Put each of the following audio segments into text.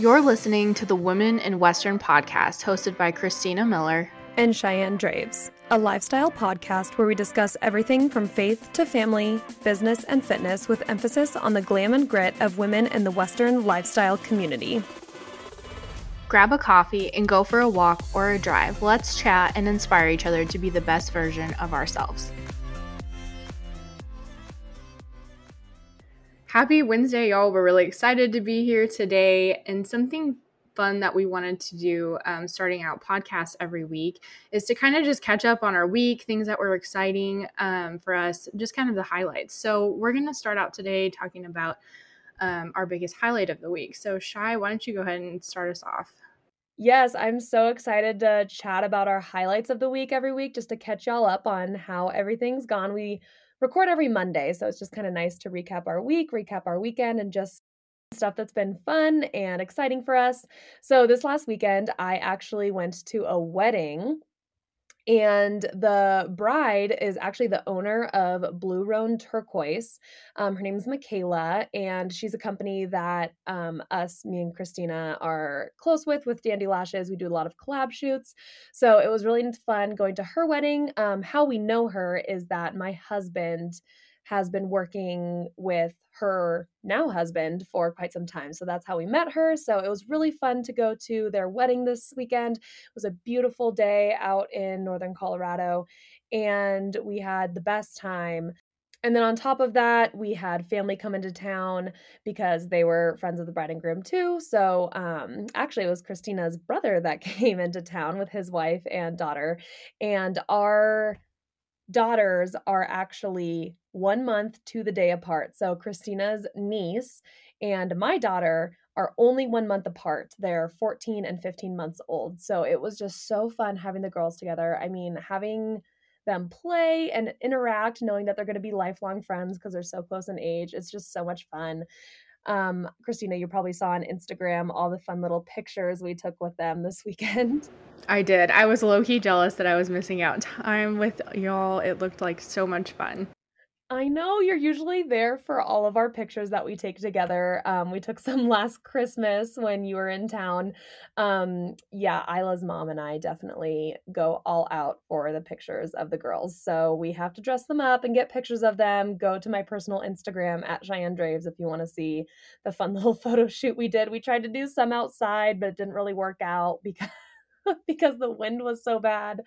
You're listening to the Women in Western podcast hosted by Kristina Miller and Cheyenne Draves, a lifestyle podcast where we discuss everything from faith to family, business, and fitness with emphasis on the glam and grit of women in the Western lifestyle community. Grab a coffee and go for a walk or a drive. Let's chat and inspire each other to be the best version of ourselves. Happy Wednesday, y'all. We're really excited to be here today. And something fun that we wanted to do um, starting out podcasts every week is to kind of just catch up on our week, things that were exciting um, for us, just kind of the highlights. So, we're going to start out today talking about um, our biggest highlight of the week. So, Shy, why don't you go ahead and start us off? Yes, I'm so excited to chat about our highlights of the week every week just to catch y'all up on how everything's gone. We record every Monday. So it's just kind of nice to recap our week, recap our weekend, and just stuff that's been fun and exciting for us. So this last weekend, I actually went to a wedding and the bride is actually the owner of Blue Roan Turquoise. Um, her name is Michaela, and she's a company that um, us, me and Kristina, are close with with Dandy Lashes. We do a lot of collab shoots. So it was really fun going to her wedding. Um, how we know her is that my husband has been working with her now husband for quite some time. So that's how we met her. So it was really fun to go to their wedding this weekend. It was a beautiful day out in northern Colorado, and we had the best time. And then on top of that, we had family come into town because they were friends of the bride and groom too. So um, actually, it was Kristina's brother that came into town with his wife and daughter. And our daughters are actually one month to the day apart. So Kristina's niece and my daughter are only one month apart. They're 14 and 15 months old. So it was just so fun having the girls together. I mean, having them play and interact, knowing that they're going to be lifelong friends because they're so close in age. It's just so much fun. Um, Kristina, you probably saw on Instagram all the fun little pictures we took with them this weekend. I did. I was low key jealous that I was missing out time with y'all. It looked like so much fun. I know you're usually there for all of our pictures that we take together. Um, we took some last Christmas when you were in town. Um, yeah, Isla's mom and I definitely go all out for the pictures of the girls. So we have to dress them up and get pictures of them. Go to my personal Instagram at Cheyenne Draves if you want to see the fun little photo shoot we did. We tried to do some outside, but it didn't really work out because because the wind was so bad.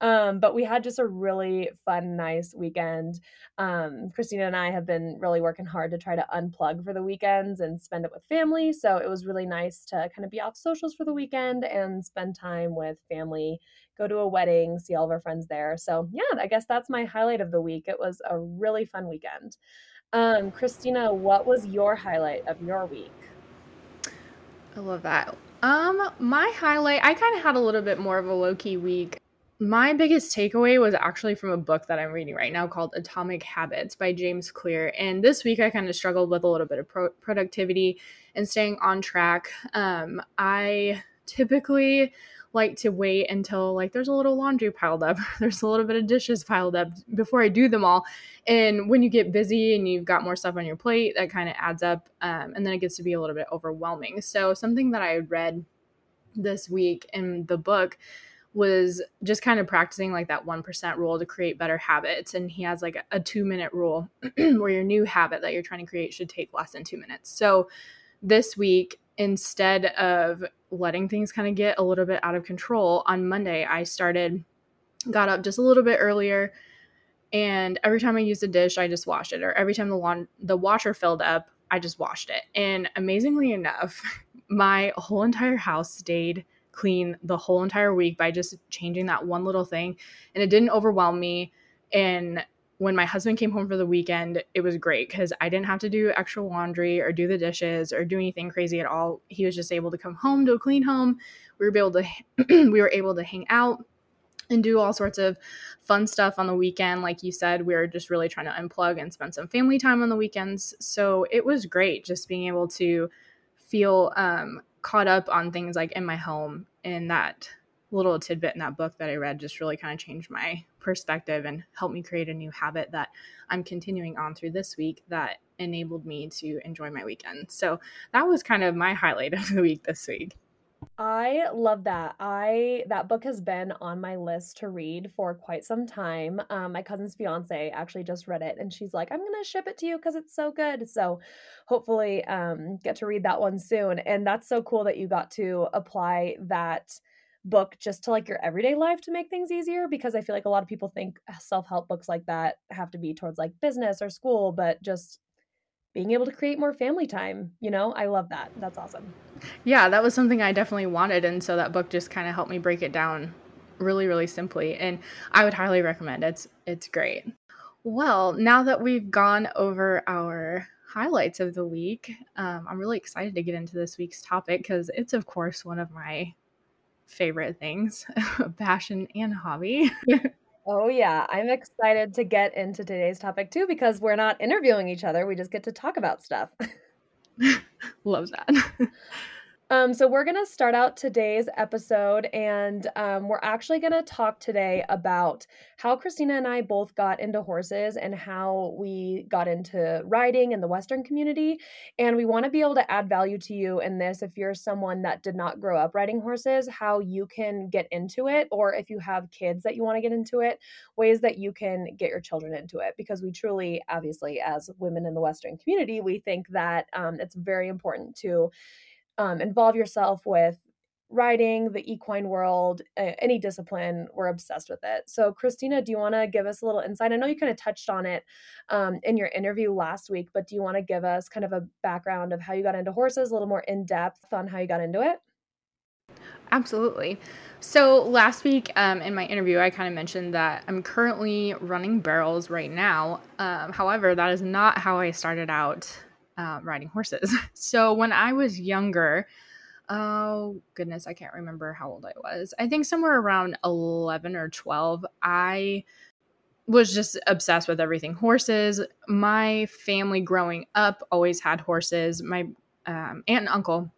Um, but we had just a really fun, nice weekend. Um, Kristina and I have been really working hard to try to unplug for the weekends and spend it with family. So it was really nice to kind of be off socials for the weekend and spend time with family, go to a wedding, see all of our friends there. So yeah, I guess that's my highlight of the week. It was a really fun weekend. Um, Kristina, what was your highlight of your week? I love that. Um, my highlight, I kind of had a little bit more of a low key week. My biggest takeaway was actually from a book that I'm reading right now called Atomic Habits by James Clear. And this week I kind of struggled with a little bit of pro- productivity and staying on track. Um, I typically like to wait until like there's a little laundry piled up, there's a little bit of dishes piled up before I do them all. And when you get busy and you've got more stuff on your plate, that kind of adds up, um, and then it gets to be a little bit overwhelming. So something that I read this week in the book was just kind of practicing like that 1% rule to create better habits. And he has like a, two minute rule where your new habit that you're trying to create should take less than two minutes. So this week, instead of letting things kind of get a little bit out of control, on Monday, I started, got up just a little bit earlier. And every time I used a dish, I just washed it. Or every time the lawn, the washer filled up, I just washed it. And amazingly enough, my whole entire house stayed clean the whole entire week by just changing that one little thing. And it didn't overwhelm me. And when my husband came home for the weekend, it was great because I didn't have to do extra laundry or do the dishes or do anything crazy at all. He was just able to come home to a clean home. We were able to we were able to hang out and do all sorts of fun stuff on the weekend. Like you said, we were just really trying to unplug and spend some family time on the weekends. So it was great just being able to feel um, caught up on things like in my home and that little tidbit in that book that I read just really kind of changed my perspective and helped me create a new habit that I'm continuing on through this week that enabled me to enjoy my weekend. So that was kind of my highlight of the week this week. I love that. I that book has been on my list to read for quite some time. Um, my cousin's fiance actually just read it, and she's like, "I'm gonna ship it to you because it's so good." So, hopefully, um, get to read that one soon. And that's so cool that you got to apply that book just to like your everyday life to make things easier because I feel like a lot of people think self help books like that have to be towards like business or school, but just being able to create more family time. You know, I love that. That's awesome. Yeah, that was something I definitely wanted. And so that book just kind of helped me break it down really, really simply. And I would highly recommend it. It's, it's great. Well, now that we've gone over our highlights of the week, um, I'm really excited to get into this week's topic because it's, of course, one of my favorite things passion and hobby. Oh, yeah. I'm excited to get into today's topic too because we're not interviewing each other. We just get to talk about stuff. Love that. Um, so we're gonna start out today's episode, and um, we're actually gonna talk today about how Kristina and I both got into horses and how we got into riding in the Western community. And we want to be able to add value to you in this if you're someone that did not grow up riding horses, how you can get into it, or if you have kids that you want to get into it, ways that you can get your children into it. Because we truly, obviously, as women in the Western community, we think that um, it's very important to um, involve yourself with riding, the equine world, any discipline, we're obsessed with it. So, Kristina, do you want to give us a little insight? I know you kind of touched on it um, in your interview last week, but do you want to give us kind of a background of how you got into horses, a little more in depth on how you got into it? Absolutely. So, last week um, in my interview, I kind of mentioned that I'm currently running barrels right now. Um, however, that is not how I started out uh, riding horses. So when I was younger, oh goodness, I can't remember how old I was. I think somewhere around 11 or 12, I was just obsessed with everything horses. My family growing up always had horses. My um, aunt and uncle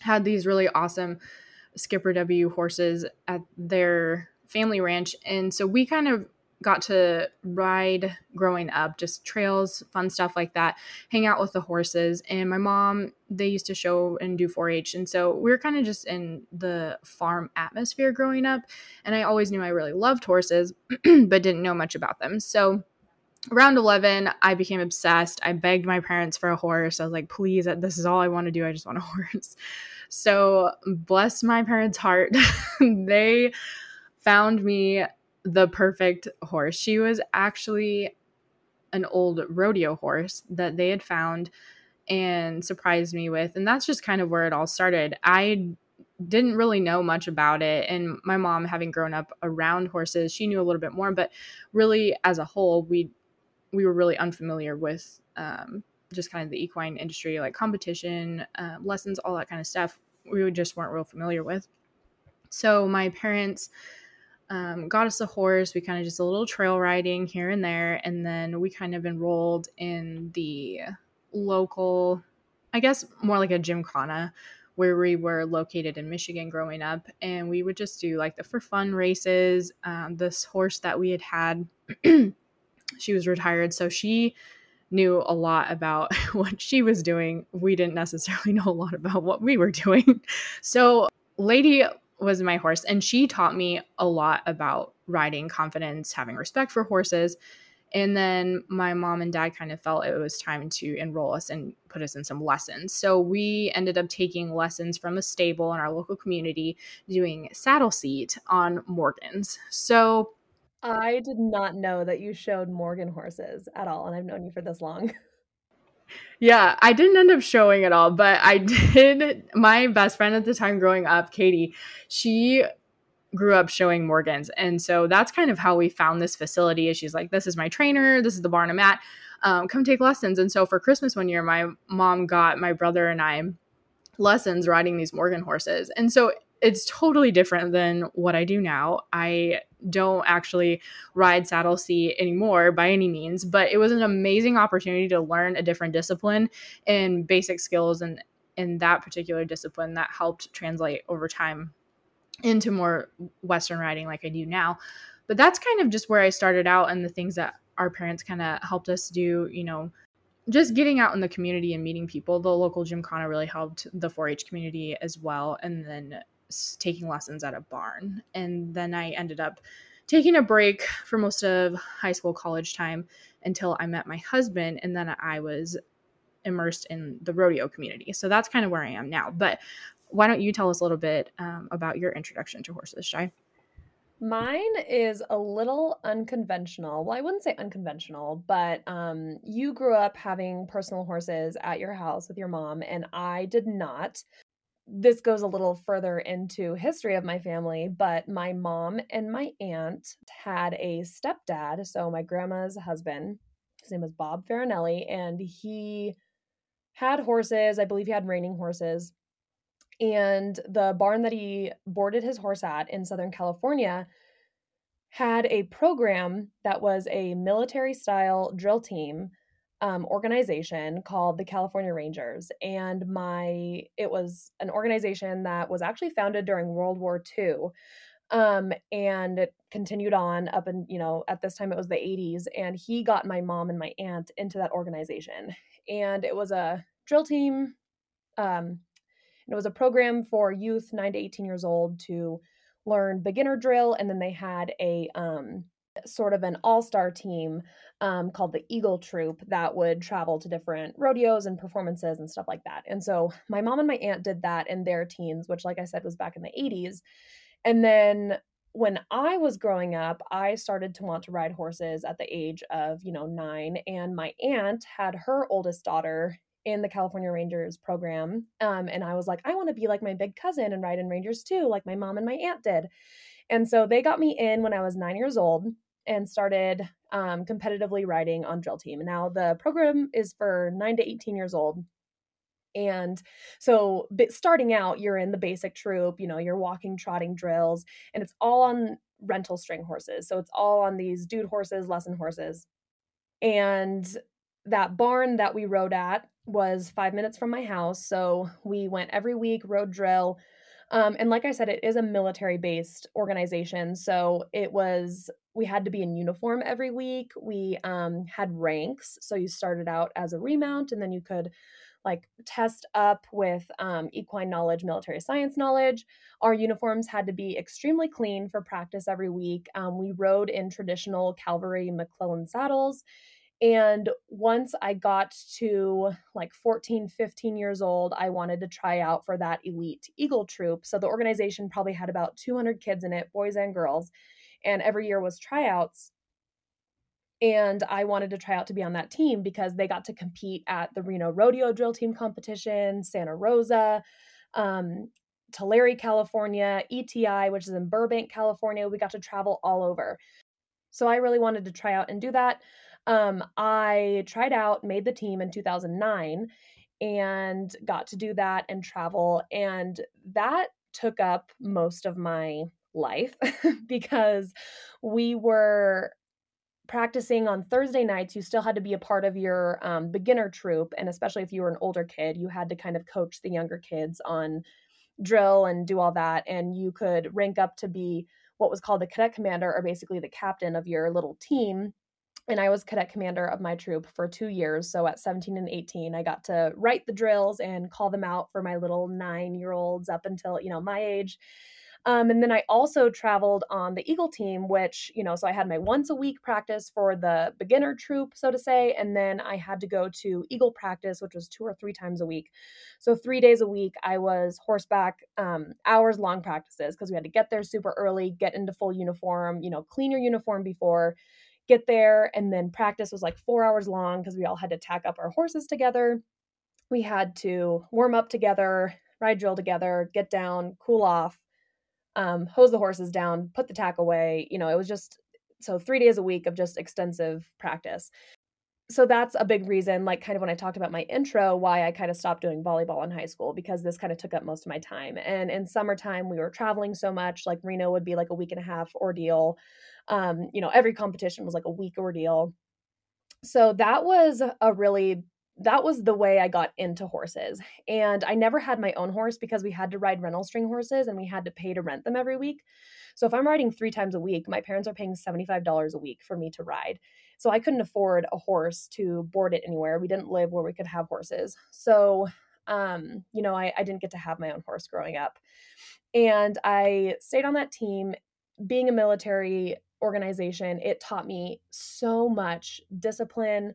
had these really awesome Skipper W horses at their family ranch. And so we kind of got to ride growing up, just trails, fun stuff like that, hang out with the horses. And my mom, they used to show and do 4 H. And so we were kind of just in the farm atmosphere growing up. And I always knew I really loved horses, but didn't know much about them. So around 11, I became obsessed. I begged my parents for a horse. I was like, please, this is all I want to do. I just want a horse. So, bless my parents' heart. they found me the perfect horse. She was actually an old rodeo horse that they had found and surprised me with. And that's just kind of where it all started. I didn't really know much about it. And my mom, having grown up around horses, she knew a little bit more. But really, as a whole, we we were really unfamiliar with um, just kind of the equine industry, like competition, uh, lessons, all that kind of stuff. We just weren't real familiar with. So my parents um, got us a horse. We kind of just a little trail riding here and there. And then we kind of enrolled in the local, I guess more like a gymkhana where we were located in Michigan growing up. And we would just do like the for fun races. Um, this horse that we had had, she was retired. So she knew a lot about what she was doing. We didn't necessarily know a lot about what we were doing. So, Lady was my horse and she taught me a lot about riding confidence having respect for horses and then my mom and dad kind of felt it was time to enroll us and put us in some lessons. So we ended up taking lessons from a stable in our local community doing saddle seat on morgans. So i did not know that you showed morgan horses at all and i've known you for this long Yeah, I didn't end up showing at all, but I did. My best friend at the time growing up, Katie, she grew up showing Morgans. And so that's kind of how we found this facility. Is she's like, this is my trainer, this is the barn I'm at. Um, come take lessons. And so for Christmas one year, my mom got my brother and I lessons riding these Morgan horses. And so it's totally different than what I do now. I don't actually ride saddle seat anymore by any means, but it was an amazing opportunity to learn a different discipline and basic skills and in that particular discipline that helped translate over time into more western riding like I do now. But that's kind of just where I started out and the things that our parents kind of helped us do, you know, just getting out in the community and meeting people. The local gymkhana really helped the 4-H community as well, and then taking lessons at a barn. And then I ended up taking a break for most of high school, college time until I met my husband, and then I was immersed in the rodeo community. So that's kind of where I am now. But why don't you tell us a little bit um, about your introduction to horses, Shai? Mine is a little unconventional. Well, I wouldn't say unconventional, but um, you grew up having personal horses at your house with your mom, and I did not. This goes a little further into history of my family, but my mom and my aunt had a stepdad, so my grandma's husband. His name was Bob Farinelli, and he had horses. I believe he had reining horses and the barn that he boarded his horse at in Southern California had a program that was a military style drill team um, organization called the California Rangers. And my, it was an organization that was actually founded during World War II. Um, and it continued on up and you know at this time it was the 80s and he got my mom and my aunt into that organization and it was a drill team um it was a program for youth 9 to 18 years old to learn beginner drill. And then they had a um, sort of an all star team um, called the Eagle Troop that would travel to different rodeos and performances and stuff like that. And so my mom and my aunt did that in their teens, which, like I said, was back in the 80s. And then when I was growing up, I started to want to ride horses at the age of, you know, nine. And my aunt had her oldest daughter in the California Rangers program. Um, and I was like, I want to be like my big cousin and ride in Rangers too, like my mom and my aunt did. And so they got me in when I was nine years old and started um, competitively riding on drill team. Now the program is for nine to 18 years old. And so starting out, you're in the basic troop, you know, you're walking, trotting drills, and it's all on rental string horses. So it's all on these dude horses, lesson horses. And that barn that we rode at was five minutes from my house. So we went every week, rode drill. Um, and like I said, it is a military based organization. So it was, we had to be in uniform every week. We um, had ranks. So you started out as a remount and then you could like test up with um, equine knowledge, military science knowledge. Our uniforms had to be extremely clean for practice every week. Um, we rode in traditional cavalry McClellan saddles and once I got to like 14, 15 years old, I wanted to try out for that elite Eagle troop. So the organization probably had about 200 kids in it, boys and girls. And every year was tryouts. And I wanted to try out to be on that team because they got to compete at the Reno Rodeo Drill Team Competition, Santa Rosa, um, Tulare, California, ETI, which is in Burbank, California. We got to travel all over. So I really wanted to try out and do that. Um, I tried out, made the team in 2009, and got to do that and travel. And that took up most of my life because we were practicing on Thursday nights, you still had to be a part of your um, beginner troop. And especially if you were an older kid, you had to kind of coach the younger kids on drill and do all that. And you could rank up to be what was called the cadet commander, or basically the captain of your little team and I was cadet commander of my troop for two years. So at 17 and 18, I got to write the drills and call them out for my little nine year olds up until, you know, my age. Um, and then I also traveled on the Eagle team, which, you know, so I had my once a week practice for the beginner troop, so to say. And then I had to go to Eagle practice, which was two or three times a week. So three days a week, I was horseback, um, hours long practices because we had to get there super early, get into full uniform, you know, clean your uniform before get there and then practice was like four hours long because we all had to tack up our horses together we had to warm up together ride drill together get down cool off um, hose the horses down put the tack away you know it was just so three days a week of just extensive practice. So that's a big reason like kind of when i talked about my intro why i kind of stopped doing volleyball in high school because this kind of took up most of my time. And in summertime we were traveling so much like reno would be like a week and a half ordeal. Um, you know, every competition was like a week ordeal. So that was a really that was the way I got into horses. And I never had my own horse because we had to ride rental string horses and we had to pay to rent them every week. So if I'm riding three times a week, my parents are paying $75 a week for me to ride. So I couldn't afford a horse to board it anywhere. We didn't live where we could have horses. So, um, you know, I, I didn't get to have my own horse growing up. And I stayed on that team. Being a military organization, it taught me so much discipline,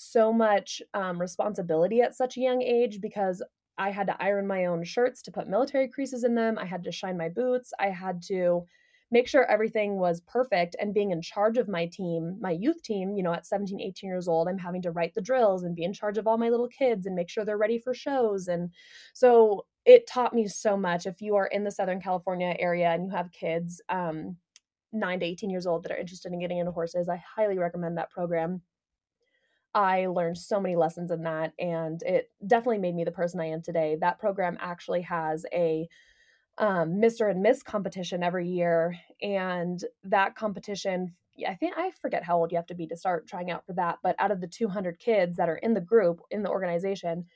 so much um, responsibility at such a young age because I had to iron my own shirts to put military creases in them. I had to shine my boots. I had to make sure everything was perfect and being in charge of my team, my youth team, you know, at 17, 18 years old, I'm having to write the drills and be in charge of all my little kids and make sure they're ready for shows. And so it taught me so much. If you are in the Southern California area and you have kids, um, nine to 18 years old that are interested in getting into horses, I highly recommend that program. I learned so many lessons in that, and it definitely made me the person I am today. That program actually has a um, Mr. and Miss competition every year, and that competition, I think I forget how old you have to be to start trying out for that, but out of the 200 kids that are in the group in the organization,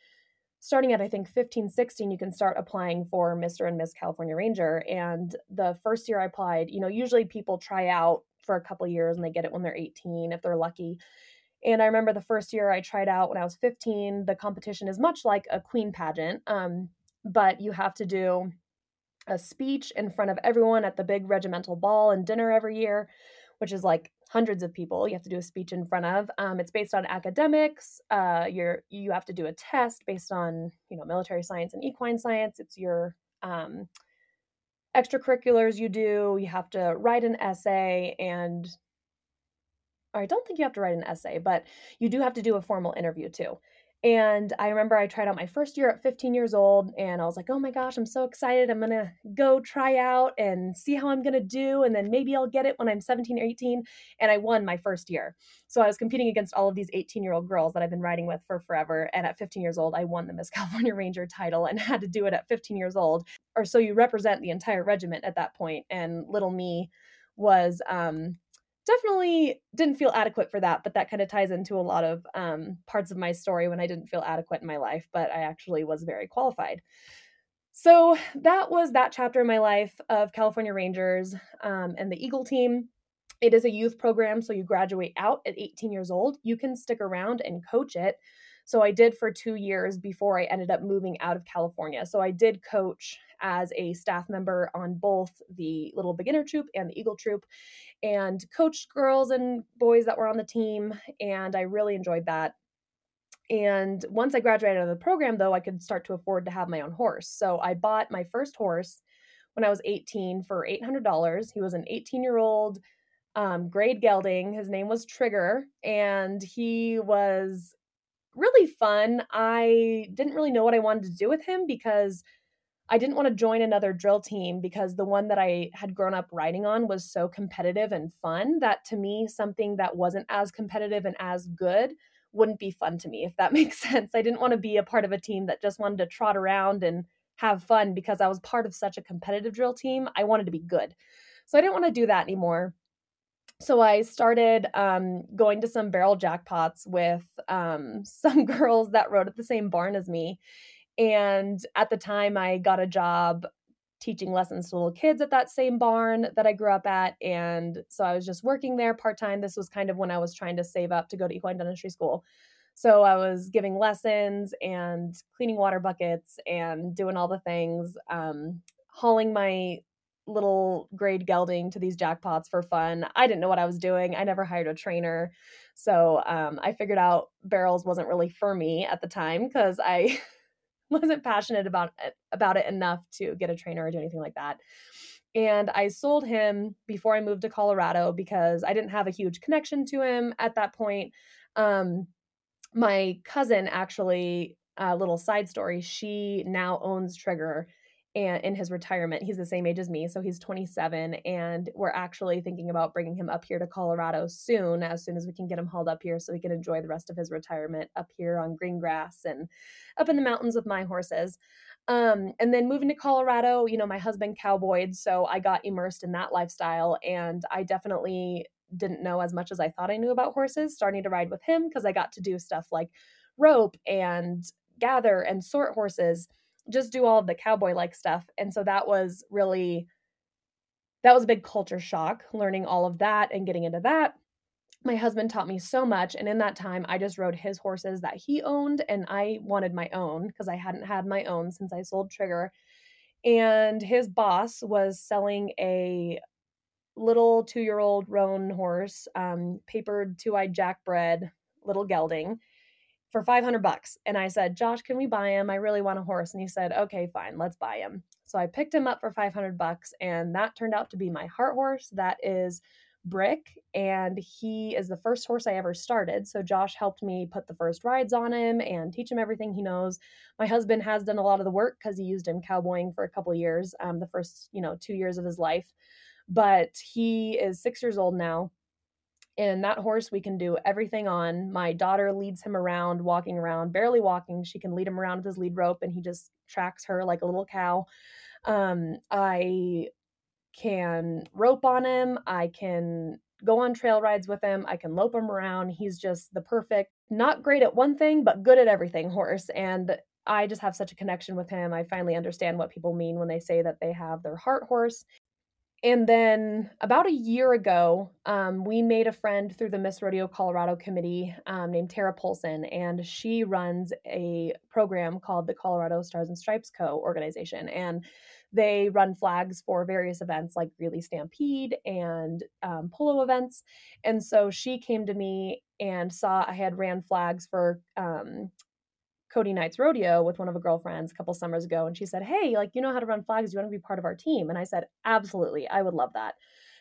starting at I think 15, 16, you can start applying for Mr. and Miss California Ranger. And the first year I applied, you know, usually people try out for a couple years and they get it when they're 18 if they're lucky. And I remember the first year I tried out when I was 15, the competition is much like a queen pageant, um, but you have to do a speech in front of everyone at the big regimental ball and dinner every year, which is like hundreds of people you have to do a speech in front of. Um, it's based on academics. Uh, you're you have to do a test based on you know military science and equine science. It's your um, extracurriculars you do. You have to write an essay and I don't think you have to write an essay, but you do have to do a formal interview too. And I remember I tried out my first year at 15 years old, and I was like, oh my gosh, I'm so excited. I'm gonna go try out and see how I'm gonna do, and then maybe I'll get it when I'm 17 or 18. And I won my first year. So I was competing against all of these 18 year old girls that I've been riding with for forever. And at 15 years old, I won the Miss California Ranger title and had to do it at 15 years old. Or so you represent the entire regiment at that point. And little me was um definitely didn't feel adequate for that but that kind of ties into a lot of um, parts of my story when i didn't feel adequate in my life but i actually was very qualified. So that was that chapter in my life of california rangers um, and the eagle team. It is a youth program so you graduate out at 18 years old. You can stick around and coach it so I did for two years before I ended up moving out of California. So I did coach as a staff member on both the Little Beginner Troop and the Eagle Troop and coached girls and boys that were on the team. And I really enjoyed that. And once I graduated out of the program, though, I could start to afford to have my own horse. So I bought my first horse when I was 18 for $800. He was an 18 year old um, grade gelding. His name was Trigger, and he was really fun. I didn't really know what I wanted to do with him because I didn't want to join another drill team because the one that I had grown up riding on was so competitive and fun that to me, something that wasn't as competitive and as good wouldn't be fun to me, if that makes sense. I didn't want to be a part of a team that just wanted to trot around and have fun because I was part of such a competitive drill team. I wanted to be good. So I didn't want to do that anymore so I started um, going to some barrel jackpots with um, some girls that rode at the same barn as me. And at the time, I got a job teaching lessons to little kids at that same barn that I grew up at. And so I was just working there part time. This was kind of when I was trying to save up to go to equine dentistry school. So I was giving lessons and cleaning water buckets and doing all the things, um, hauling my little grade gelding to these jackpots for fun. I didn't know what I was doing. I never hired a trainer. So um, I figured out barrels wasn't really for me at the time because I wasn't passionate about it, about it enough to get a trainer or do anything like that. And I sold him before I moved to Colorado because I didn't have a huge connection to him at that point. Um, my cousin actually, a little side story, she now owns Trigger and in his retirement he's the same age as me so he's 27 and we're actually thinking about bringing him up here to colorado soon as soon as we can get him hauled up here so he can enjoy the rest of his retirement up here on green grass and up in the mountains with my horses. Um, and then moving to colorado you know my husband cowboyed so i got immersed in that lifestyle and i definitely didn't know as much as i thought i knew about horses starting to ride with him because i got to do stuff like rope and gather and sort horses just do all of the cowboy like stuff. And so that was really that was a big culture shock learning all of that and getting into that. my husband taught me so much and in that time i just rode his horses that he owned and i wanted my own because i hadn't had my own since i sold trigger and his boss was selling a little two-year-old roan horse um, papered two-eyed jack bred little gelding for 500 bucks and i said josh can we buy him i really want a horse and he said okay fine let's buy him so i picked him up for 500 bucks and that turned out to be my heart horse that is Brick, and he is the first horse I ever started. So Josh helped me put the first rides on him and teach him everything he knows. My husband has done a lot of the work because he used him cowboying for a couple years, um, the first you know two years of his life. But he is six years old now. And that horse we can do everything on. My daughter leads him around, walking around, barely walking. She can lead him around with his lead rope, and he just tracks her like a little cow. Um, I can rope on him. I can go on trail rides with him. I can lope him around. He's just the perfect, not great at one thing, but good at everything horse. And I just have such a connection with him. I finally understand what people mean when they say that they have their heart horse. And then about a year ago, um, we made a friend through the Miss Rodeo Colorado committee um, named Tara Polson, and she runs a program called the Colorado Stars and Stripes Co. organization. And they run flags for various events like Greeley Stampede and um, polo events. And so she came to me and saw I had ran flags for um, Cody Nite Rodeo with one of her girlfriends a couple summers ago. And she said, Hey, like, you know how to run flags. Do you want to be part of our team? And I said, Absolutely. I would love that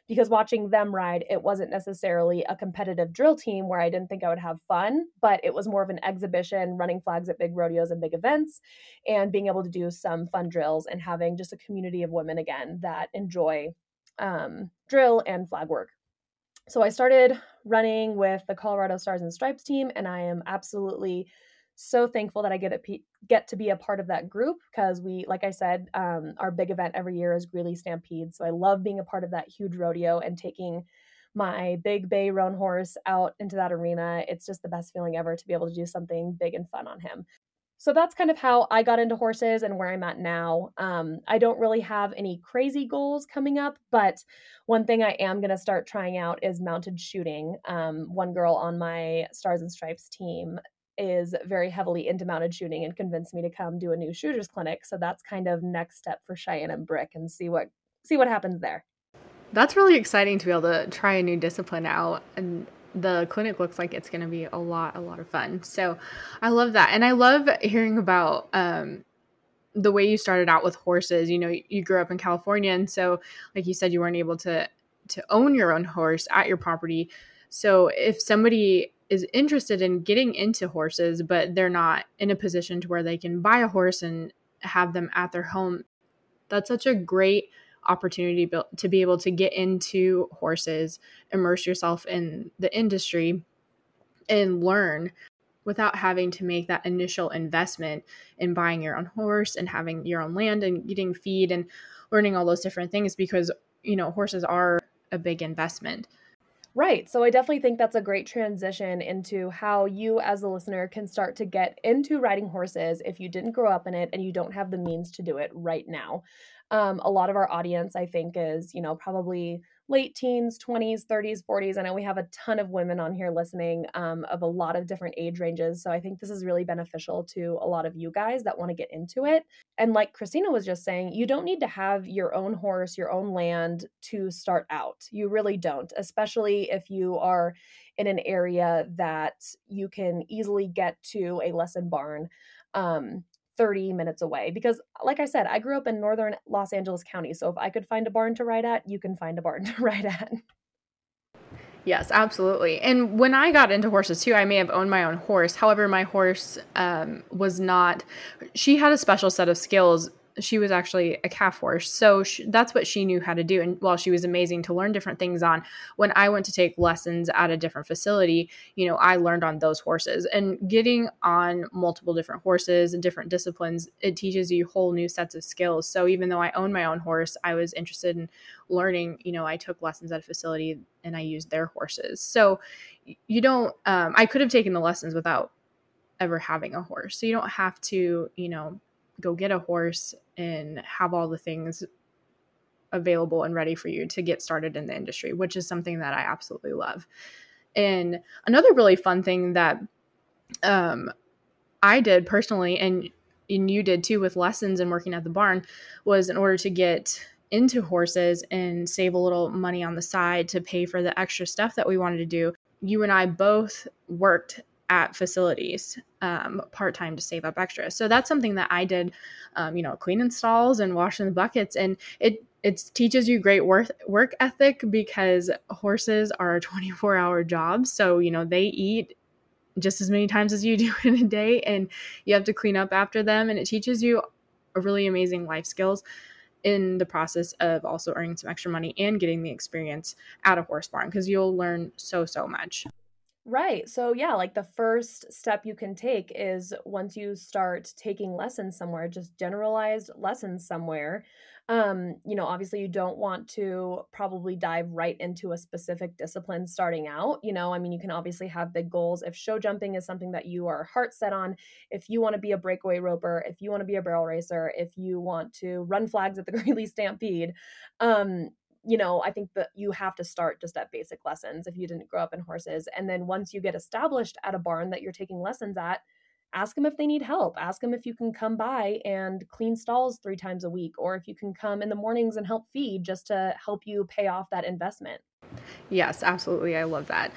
because watching them ride, it wasn't necessarily a competitive drill team where I didn't think I would have fun, but it was more of an exhibition, running flags at big rodeos and big events, and being able to do some fun drills and having just a community of women again that enjoy um, drill and flag work. So I started running with the Colorado Stars and Stripes team, and I am absolutely so thankful that I get get to be a part of that group because we, like I said, um, our big event every year is Greeley Stampede. So I love being a part of that huge rodeo and taking my big bay roan horse out into that arena. It's just the best feeling ever to be able to do something big and fun on him. So that's kind of how I got into horses and where I'm at now. Um, I don't really have any crazy goals coming up, but one thing I am going to start trying out is mounted shooting. Um, one girl on my Stars and Stripes team is very heavily into mounted shooting and convinced me to come do a new shooters clinic. So that's kind of next step for Cheyenne and Brick and see what see what happens there. That's really exciting to be able to try a new discipline out and the clinic looks like it's going to be a lot a lot of fun. So I love that. And I love hearing about um the way you started out with horses. You know, you grew up in California and so like you said you weren't able to to own your own horse at your property. So if somebody is interested in getting into horses, but they're not in a position to where they can buy a horse and have them at their home. That's such a great opportunity to be able to get into horses, immerse yourself in the industry, and learn without having to make that initial investment in buying your own horse and having your own land and getting feed and learning all those different things because, you know, horses are a big investment. Right. So I definitely think that's a great transition into how you, as a listener, can start to get into riding horses if you didn't grow up in it and you don't have the means to do it right now. Um, a lot of our audience, I think, is, you know, probably late teens, 20s, 30s, 40s. I know we have a ton of women on here listening um, of a lot of different age ranges. So I think this is really beneficial to a lot of you guys that want to get into it. And like Kristina was just saying, you don't need to have your own horse, your own land to start out. You really don't, especially if you are in an area that you can easily get to a lesson barn. Um, 30 minutes away because like i said i grew up in northern los angeles county so if i could find a barn to ride at you can find a barn to ride at. Yes absolutely and when i got into horses too i may have owned my own horse however my horse um, was not she had a special set of skills she was actually a calf horse. So she, that's what she knew how to do. And while she was amazing to learn different things on, when I went to take lessons at a different facility, you know, I learned on those horses. And getting on multiple different horses and different disciplines, it teaches you whole new sets of skills. So even though I own my own horse, I was interested in learning, you know, I took lessons at a facility and I used their horses. So you don't, um, I could have taken the lessons without ever having a horse. So you don't have to, you know, go get a horse and have all the things available and ready for you to get started in the industry, which is something that I absolutely love. And another really fun thing that um, I did personally, and and you did too with lessons and working at the barn, was in order to get into horses and save a little money on the side to pay for the extra stuff that we wanted to do. You and I both worked at facilities um, part time to save up extra. So that's something that I did, um, you know, cleaning stalls and washing the buckets, and it it teaches you great work work ethic because horses are a 24 hour jobs. So you know they eat just as many times as you do in a day, and you have to clean up after them, and it teaches you a really amazing life skills in the process of also earning some extra money and getting the experience at a horse barn because you'll learn so so much. Right. So, yeah, like the first step you can take is once you start taking lessons somewhere, just generalized lessons somewhere. Um, you know, obviously, you don't want to probably dive right into a specific discipline starting out. You know, I mean, you can obviously have big goals. If show jumping is something that you are heart set on, if you want to be a breakaway roper, if you want to be a barrel racer, if you want to run flags at the Greeley Stampede, um, you know, I think that you have to start just at basic lessons if you didn't grow up in horses. And then once you get established at a barn that you're taking lessons at, ask them if they need help. Ask them if you can come by and clean stalls three times a week, or if you can come in the mornings and help feed just to help you pay off that investment. Yes, absolutely. I love that.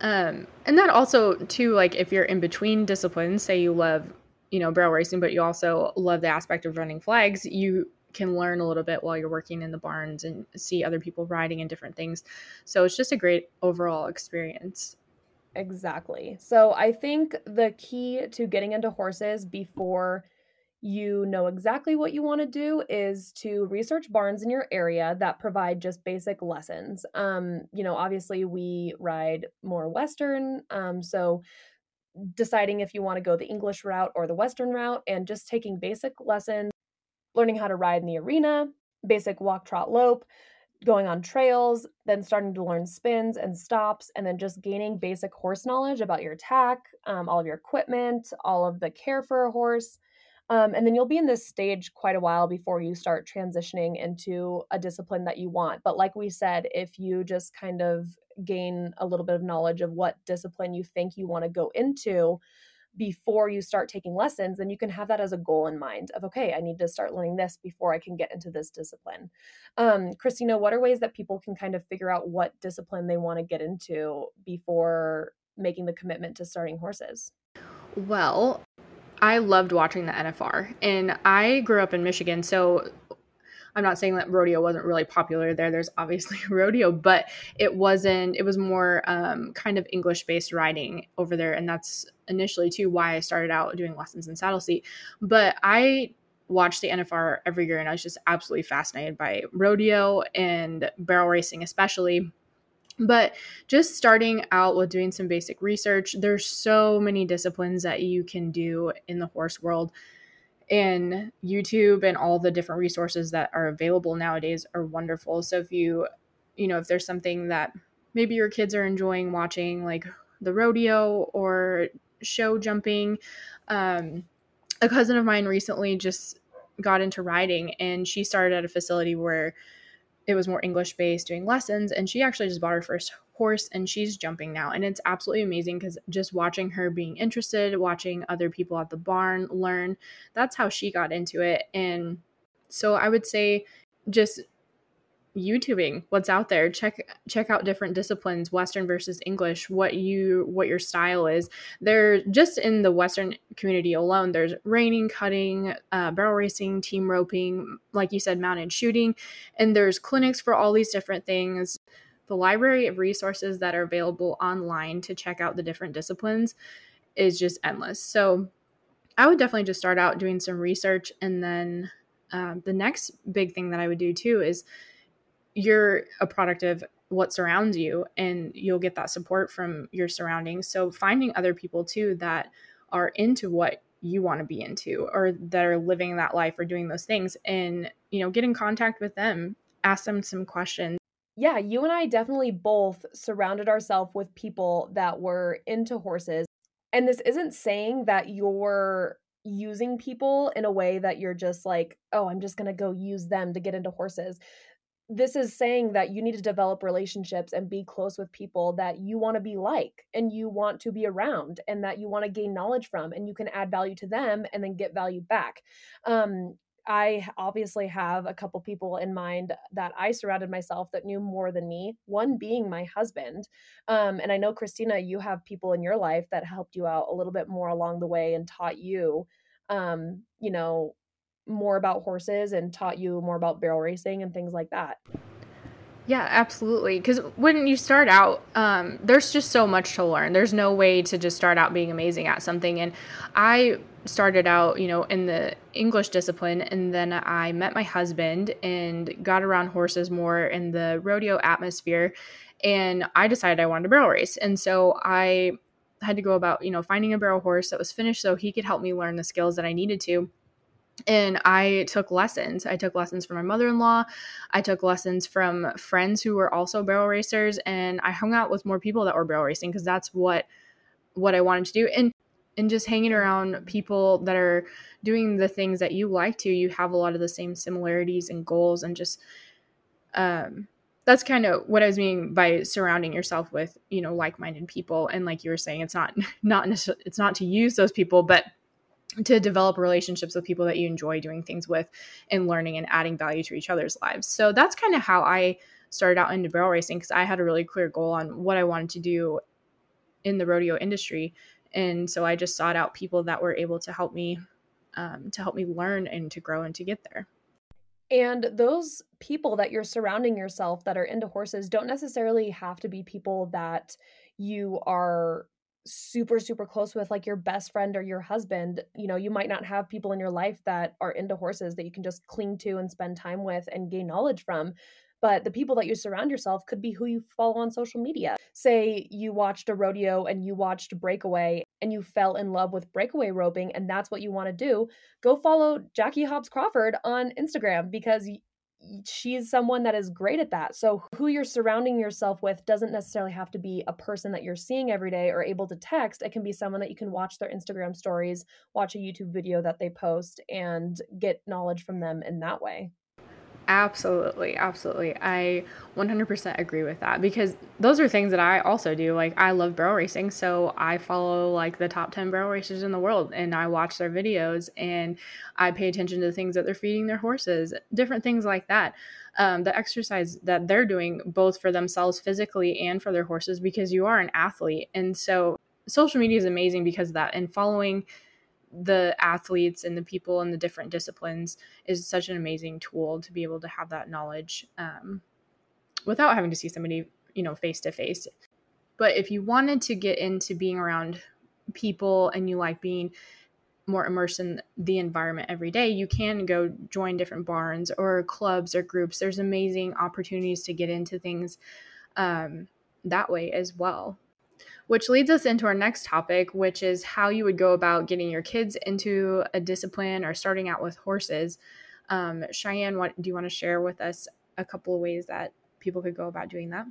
Um, and that also, too, like if you're in between disciplines, say you love, you know, barrel racing, but you also love the aspect of running flags, you can learn a little bit while you're working in the barns and see other people riding and different things. So it's just a great overall experience. Exactly. So I think the key to getting into horses before you know exactly what you want to do is to research barns in your area that provide just basic lessons. Um, you know, obviously we ride more Western. Um, so deciding if you want to go the English route or the Western route and just taking basic lessons learning how to ride in the arena, basic walk, trot, lope, going on trails, then starting to learn spins and stops, and then just gaining basic horse knowledge about your tack, um, all of your equipment, all of the care for a horse. Um, and then you'll be in this stage quite a while before you start transitioning into a discipline that you want. But like we said, if you just kind of gain a little bit of knowledge of what discipline you think you want to go into, before you start taking lessons, then you can have that as a goal in mind of, okay, I need to start learning this before I can get into this discipline. Um, Kristina, what are ways that people can kind of figure out what discipline they want to get into before making the commitment to starting horses? Well, I loved watching the NFR, and I grew up in Michigan, so I'm not saying that rodeo wasn't really popular there. There's obviously rodeo, but it wasn't, it was more um, kind of English based riding over there. And that's initially too why I started out doing lessons in saddle seat. But I watched the NFR every year and I was just absolutely fascinated by rodeo and barrel racing, especially. But just starting out with doing some basic research, there's so many disciplines that you can do in the horse world and YouTube and all the different resources that are available nowadays are wonderful. So if you, you know, if there's something that maybe your kids are enjoying watching, like the rodeo or show jumping, um, a cousin of mine recently just got into riding and she started at a facility where it was more English based doing lessons and she actually just bought her first horse and she's jumping now. And it's absolutely amazing because just watching her being interested watching other people at the barn learn that's how she got into it. And so i would say just youtubing what's out there. Check check out different disciplines western versus english what you what your style is. There just in the western community alone there's reining cutting uh, barrel racing team roping like you said mounted shooting. And there's clinics for all these different things the library of resources that are available online to check out the different disciplines is just endless. So I would definitely just start out doing some research. And then uh, the next big thing that I would do too is you're a product of what surrounds you and you'll get that support from your surroundings. So finding other people too that are into what you want to be into or that are living that life or doing those things and you know get in contact with them ask them some questions yeah, you and I definitely both surrounded ourselves with people that were into horses. And this isn't saying that you're using people in a way that you're just like, oh, I'm just going to go use them to get into horses. this is saying that you need to develop relationships and be close with people that you want to be like and you want to be around and that you want to gain knowledge from and you can add value to them and then get value back um, I obviously have a couple people in mind that I surrounded myself that knew more than me, one being my husband. Um, and I know, Kristina, you have people in your life that helped you out a little bit more along the way and taught you, um, you know, more about horses and taught you more about barrel racing and things like that. Yeah, absolutely. Because when you start out, um, there's just so much to learn. There's no way to just start out being amazing at something. And I started out, you know, in the English discipline, and then I met my husband and got around horses more in the rodeo atmosphere. And I decided I wanted to barrel race. And so I had to go about, you know, finding a barrel horse that was finished so he could help me learn the skills that I needed to and I took lessons. I took lessons from my mother in law. I took lessons from friends who were also barrel racers, and I hung out with more people that were barrel racing because that's what what I wanted to do. And and just hanging around people that are doing the things that you like to, you have a lot of the same similarities and goals, and just um, that's kind of what I was meaning by surrounding yourself with you know like minded people. And like you were saying, it's not not it's not to use those people, but to develop relationships with people that you enjoy doing things with and learning and adding value to each other's lives. So that's kind of how I started out into barrel racing because I had a really clear goal on what I wanted to do in the rodeo industry. And so I just sought out people that were able to help me um, to help me learn and to grow and to get there. And those people that you're surrounding yourself that are into horses don't necessarily have to be people that you are super super close with like your best friend or your husband. You know you might not have people in your life that are into horses that you can just cling to and spend time with and gain knowledge from. But the people that you surround yourself could be who you follow on social media. Say you watched a rodeo and you watched breakaway and you fell in love with breakaway roping and that's what you want to do go follow jackie hobbs crawford on instagram because she's someone that is great at that. So, who you're surrounding yourself with doesn't necessarily have to be a person that you're seeing every day or able to text. It can be someone that you can watch their Instagram stories, watch a YouTube video that they post, and get knowledge from them in that way. Absolutely, absolutely. I 100% agree with that because those are things that I also do. Like I love barrel racing, so I follow like the top 10 barrel racers in the world and I watch their videos and I pay attention to the things that they're feeding their horses, different things like that. Um, the exercise that they're doing both for themselves physically and for their horses because you are an athlete. And so social media is amazing because of that and following the athletes and the people in the different disciplines is such an amazing tool to be able to have that knowledge um, without having to see somebody you know face to face but if you wanted to get into being around people and you like being more immersed in the environment every day, you can go join different barns or clubs or groups. There's amazing opportunities to get into things um, that way as well which leads us into our next topic, which is how you would go about getting your kids into a discipline or starting out with horses. Um, Cheyenne, what do you want to share with us a couple of ways that people could go about doing that?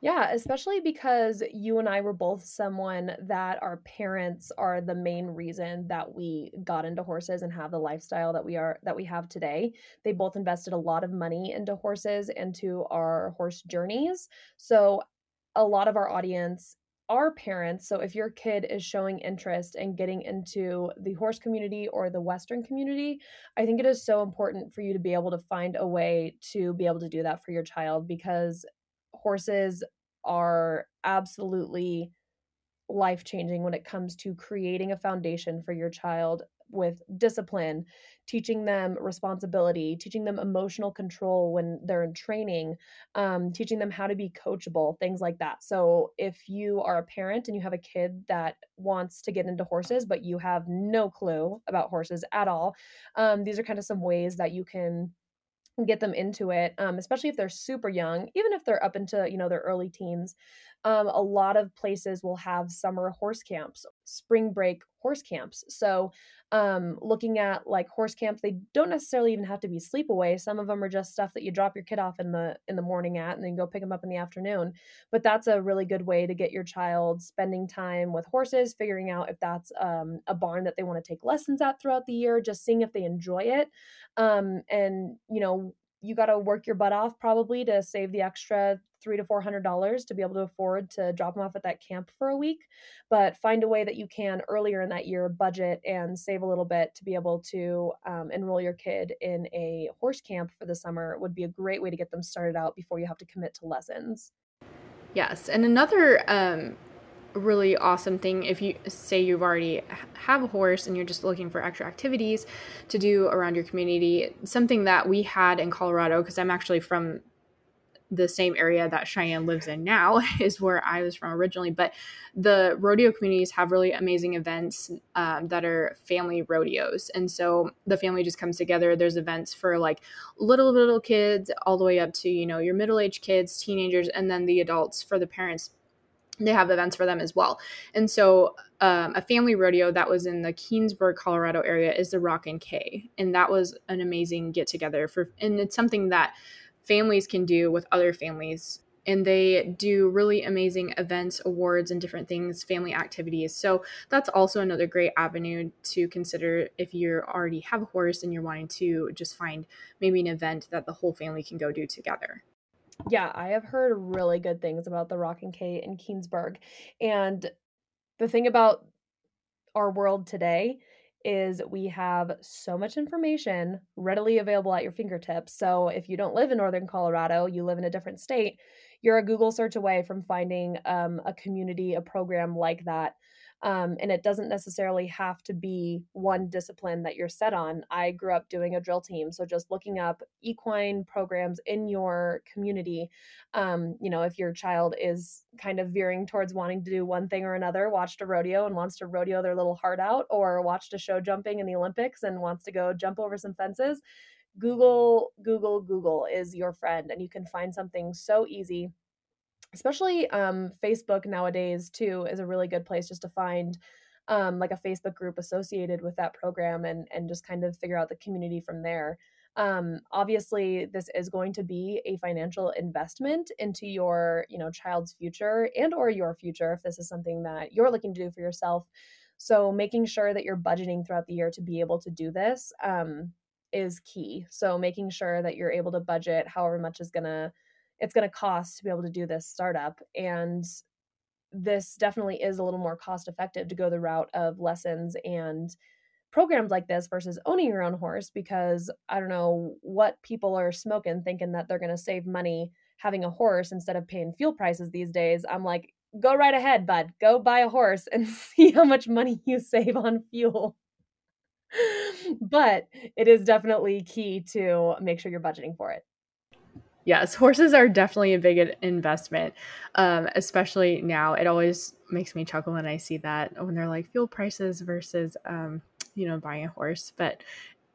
Yeah, especially because you and I were both someone that our parents are the main reason that we got into horses and have the lifestyle that we are that we have today. They both invested a lot of money into horses into our horse journeys. So a lot of our audience are parents. So if your kid is showing interest in getting into the horse community or the Western community, I think it is so important for you to be able to find a way to be able to do that for your child because horses are absolutely life changing when it comes to creating a foundation for your child with discipline, teaching them responsibility, teaching them emotional control when they're in training, um, teaching them how to be coachable, things like that. So, if you are a parent and you have a kid that wants to get into horses, but you have no clue about horses at all, um, these are kind of some ways that you can get them into it um, especially if they're super young even if they're up into you know their early teens um, a lot of places will have summer horse camps spring break horse camps. So um, looking at like horse camps they don't necessarily even have to be sleepaway. Some of them are just stuff that you drop your kid off in the in the morning at and then go pick them up in the afternoon. But that's a really good way to get your child spending time with horses figuring out if that's um, a barn that they want to take lessons at throughout the year just seeing if they enjoy it. Um, and you know you got to work your butt off probably to save the extra three to four hundred dollars to be able to afford to drop them off at that camp for a week but find a way that you can earlier in that year budget and save a little bit to be able to um, enroll your kid in a horse camp for the summer would be a great way to get them started out before you have to commit to lessons. Yes and another um, really awesome thing if you say you've already have a horse and you're just looking for extra activities to do around your community something that we had in colorado because i'm actually from the same area that cheyenne lives in now is where i was from originally but the rodeo communities have really amazing events um, that are family rodeos. And so the family just comes together. There's events for like little little kids all the way up to you know your middle-aged kids teenagers and then the adults for the parents. They have events for them as well. And so, um, a family rodeo that was in the Keenesburg, Colorado area is the Rock and K, and that was an amazing get together for, and it's something that families can do with other families. And they do really amazing events, awards, and different things, family activities. So that's also another great avenue to consider if you already have a horse and you're wanting to just find maybe an event that the whole family can go do together. Yeah, I have heard really good things about the Rock and K in Keenesburg. And the thing about our world today is we have so much information readily available at your fingertips. So if you don't live in northern Colorado, you live in a different state, you're a Google search away from finding um, a community, a program like that um, and it doesn't necessarily have to be one discipline that you're set on. I grew up doing a drill team, so just looking up equine programs in your community. Um, you know, if your child is kind of veering towards wanting to do one thing or another, watched a rodeo and wants to rodeo their little heart out, or watched a show jumping in the Olympics and wants to go jump over some fences. Google, Google, Google is your friend, and you can find something so easy especially um, Facebook nowadays too is a really good place just to find um, like a Facebook group associated with that program and and just kind of figure out the community from there. Um, obviously, this is going to be a financial investment into your you know child's future and or your future if this is something that you're looking to do for yourself. So making sure that you're budgeting throughout the year to be able to do this um, is key. So making sure that you're able to budget however much is gonna it's going to cost to be able to do this startup and this definitely is a little more cost effective to go the route of lessons and programs like this versus owning your own horse because I don't know what people are smoking thinking that they're going to save money having a horse instead of paying fuel prices these days. I'm like, go right ahead, bud. Go buy a horse and see how much money you save on fuel. but it is definitely key to make sure you're budgeting for it yes, horses are definitely a big investment, um, especially now. It always makes me chuckle when I see that when they're like fuel prices versus, um, you know, buying a horse. But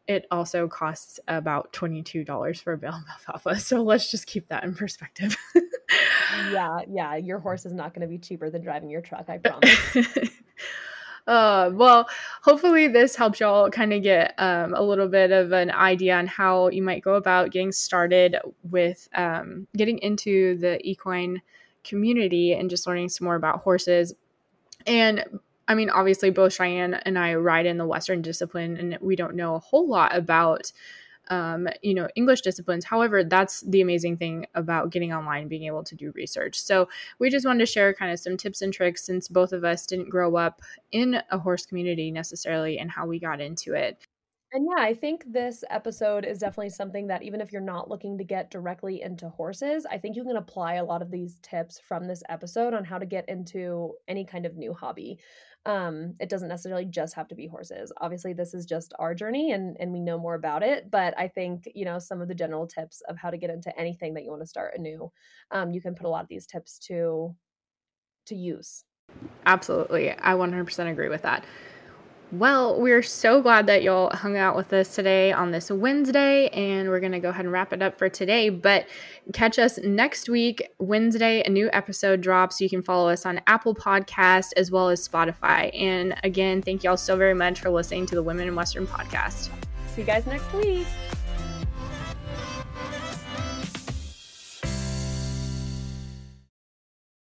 it also costs about $22 for a bale of alfalfa. So let's just keep that in perspective. yeah, yeah. Your horse is not going to be cheaper than driving your truck, I promise. Uh, well, hopefully this helps y'all kind of get um, a little bit of an idea on how you might go about getting started with um, getting into the equine community and just learning some more about horses. And I mean, obviously, both Cheyenne and I ride in the Western discipline, and we don't know a whole lot about um, you know, English disciplines. However, that's the amazing thing about getting online, being able to do research. So we just wanted to share kind of some tips and tricks since both of us didn't grow up in a horse community necessarily and how we got into it. And yeah, I think this episode is definitely something that even if you're not looking to get directly into horses, I think you can apply a lot of these tips from this episode on how to get into any kind of new hobby um it doesn't necessarily just have to be horses. Obviously this is just our journey and and we know more about it but i think you know some of the general tips of how to get into anything that you want to start anew um you can put a lot of these tips to to use. Absolutely. I 100% agree with that well, we're so glad that y'all hung out with us today on this Wednesday, and we're going to go ahead and wrap it up for today. But catch us next week, Wednesday, a new episode drops. You can follow us on Apple Podcast as well as Spotify. And again, thank y'all so very much for listening to the Women in Western podcast. See you guys next week.